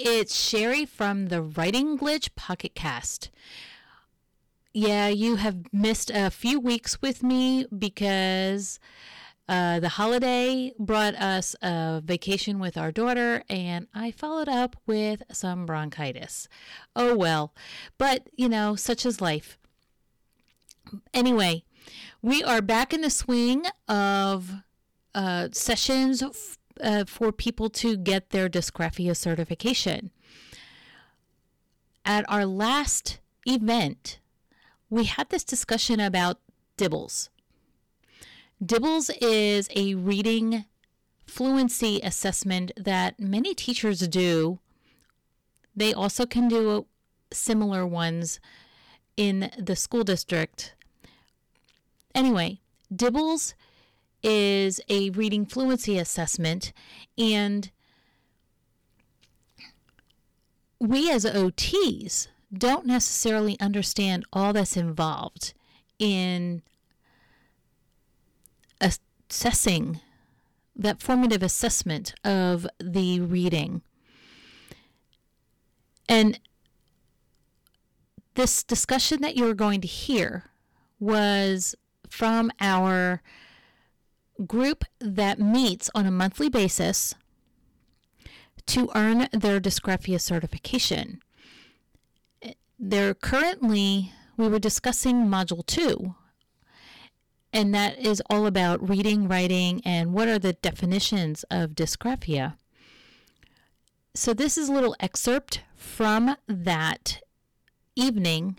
it's Cheri from the Writing Glitch Pocket Cast. Yeah, you have missed a few weeks with me because uh, the holiday brought us a vacation with our daughter, and I followed up with some bronchitis. Oh well, but you know, such is life. Anyway, we are back in the swing of uh, sessions uh, for people to get their dysgraphia certification. At our last event, we had this discussion about DIBELS. DIBELS is a reading fluency assessment that many teachers do. They also can do similar ones in the school district. Anyway, DIBELS is a reading fluency assessment, and we as OTs don't necessarily understand all that's involved in assessing that formative assessment of the reading. And this discussion that you're going to hear was from our group that meets on a monthly basis to earn their dysgraphia certification. They're currently, we were discussing Module 2, and that is all about reading, writing, and what are the definitions of dysgraphia. So, this is a little excerpt from that evening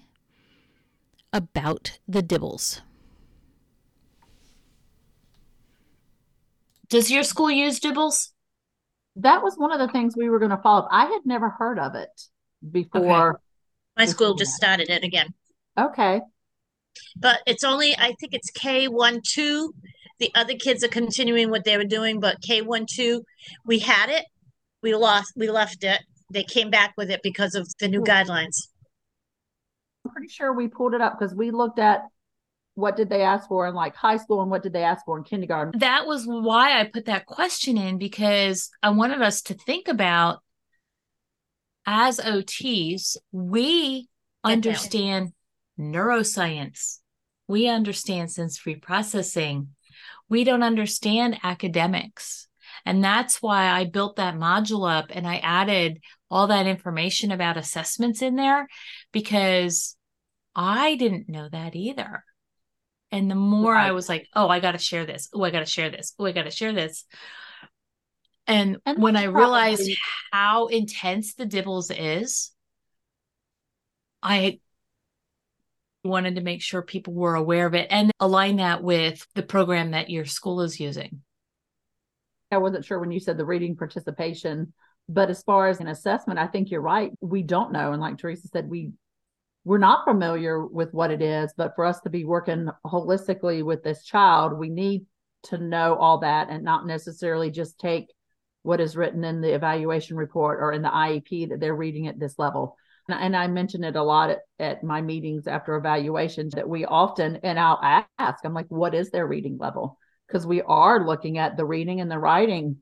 about the DIBELS. Does your school use DIBELS? That was one of the things we were going to follow up. I had never heard of it before. Okay. My school just started it again. Okay. But it's only, I think it's K1 2. The other kids are continuing what they were doing, but K1 2, we had it, we lost, we left it. They came back with it because of the new guidelines. I'm pretty sure we pulled it up because we looked at what did they ask for in like high school and what did they ask for in kindergarten. That was why I put that question in because I wanted us to think about as OTs, we understand neuroscience. We understand sensory processing. We don't understand academics. And that's why I built that module up and I added all that information about assessments in there because I didn't know that either. And the more right. I was like, oh, I got to share this. Oh, I got to share this. Oh, I got to share this. And, and when I realized probably... how intense the DIBELS is, I wanted to make sure people were aware of it and align that with the program that your school is using. I wasn't sure when you said the reading participation, but as far as an assessment, I think you're right. We don't know. And like Teresa said, we we're not familiar with what it is, but for us to be working holistically with this child, we need to know all that and not necessarily just take what is written in the evaluation report or in the IEP that they're reading at this level. And I mention it a lot at, at my meetings after evaluations that we often, and I'll ask, I'm like, what is their reading level? Because we are looking at the reading and the writing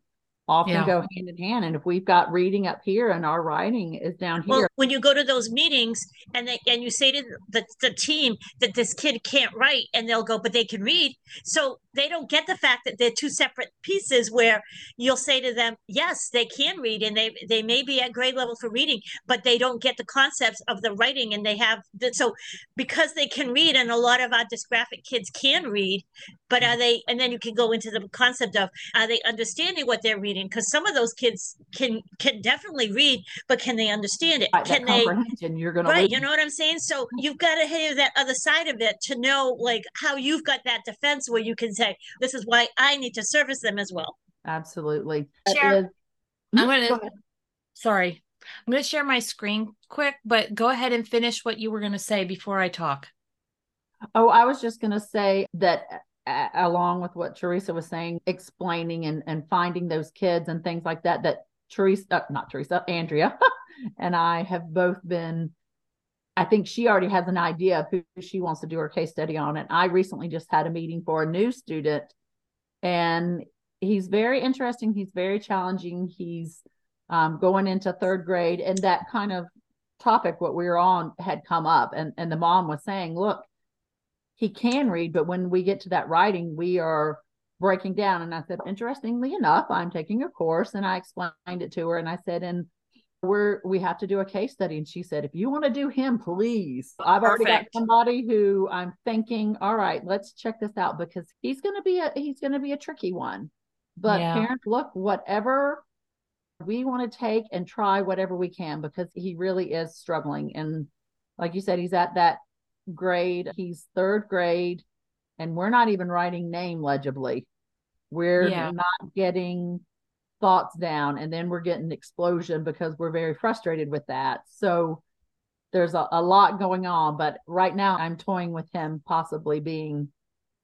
often yeah. go hand in hand. And if we've got reading up here and our writing is down here. Well, when you go to those meetings and they and you say to the, the team that this kid can't write and they'll go, but they can read. So they don't get the fact that they're two separate pieces where you'll say to them, yes, they can read and they they may be at grade level for reading, but they don't get the concepts of the writing and they have the, so because they can read and a lot of our dysgraphic kids can read, but are they and then you can go into the concept of are they understanding what they're reading? Because some of those kids can can definitely read, but can they understand it? Right, can they you're gonna right, read. you know what I'm saying? So mm-hmm. you've got to have that other side of it to know like how you've got that defense where you can say, this is why I need to service them as well. Absolutely. Share, I'm mm-hmm, going to, sorry, I'm going to share my screen quick, but go ahead and finish what you were going to say before I talk. Oh, I was just going to say that along with what Teresa was saying, explaining and, and finding those kids and things like that, that Teresa, uh, not Teresa, Andrea and I have both been I think she already has an idea of who she wants to do her case study on. And I recently just had a meeting for a new student, and he's very interesting. He's very challenging. He's um, going into third grade, and that kind of topic what we were on had come up, and and the mom was saying, look, he can read, but when we get to that writing, we are breaking down. And I said, interestingly enough, I'm taking a course, and I explained it to her, and I said, and we're we have to do a case study. And she said if you want to do him please. I've already got somebody who i'm thinking all right let's check this out because he's going to be a he's going to be a tricky one. But yeah. parents look whatever we want to take and try whatever we can because he really is struggling. And like you said he's at that grade. He's third grade and we're not even writing name legibly. We're yeah. not getting thoughts down and then we're getting explosion because we're very frustrated with that. So there's a, a lot going on but right now i'm toying with him possibly being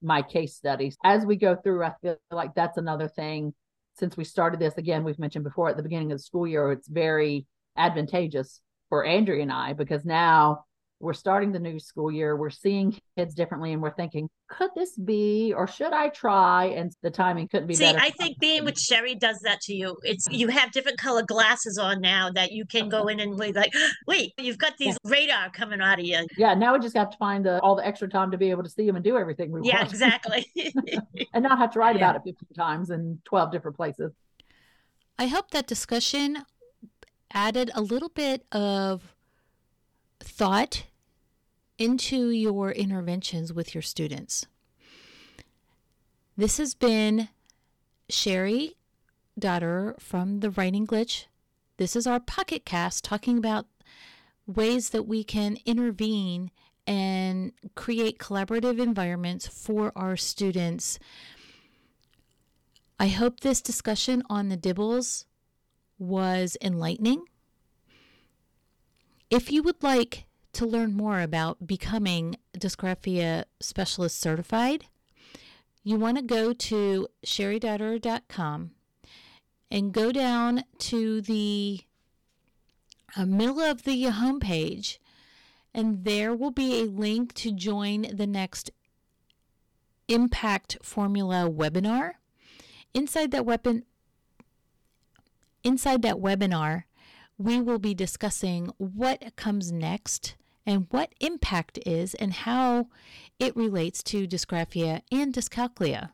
my case studies as we go through i feel like that's another thing. Since we started this again we've mentioned before at the beginning of the school year it's very advantageous for andrea and i because now we're starting the new school year we're seeing kids differently and we're thinking could this be or should i try and the timing couldn't be see better i think being with Cheri does that to you it's you have different color glasses on now that you can go in and be like wait you've got these yeah. radar coming out of you yeah now we just have to find the, all the extra time to be able to see them and do everything we yeah want. exactly and not have to write yeah. about it 15 times in 12 different places i hope that discussion added a little bit of thought into your interventions with your students. This has been Cheri Dotterer from the Writing Glitch. This is our pocket cast talking about ways that we can intervene and create collaborative environments for our students. I hope this discussion on the DIBELS was enlightening. If you would like to learn more about becoming dysgraphia specialist certified, you want to go to cheridotterer.com and go down to the uh, middle of the homepage, and there will be a link to join the next Impact Formula webinar. Inside that weapon, inside that webinar, we will be discussing what comes next and what impact is and how it relates to dysgraphia and dyscalculia.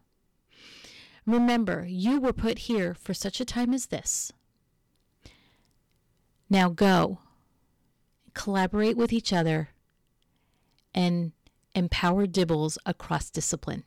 Remember, you were put here for such a time as this. Now go, collaborate with each other, and empower Dibbles across discipline.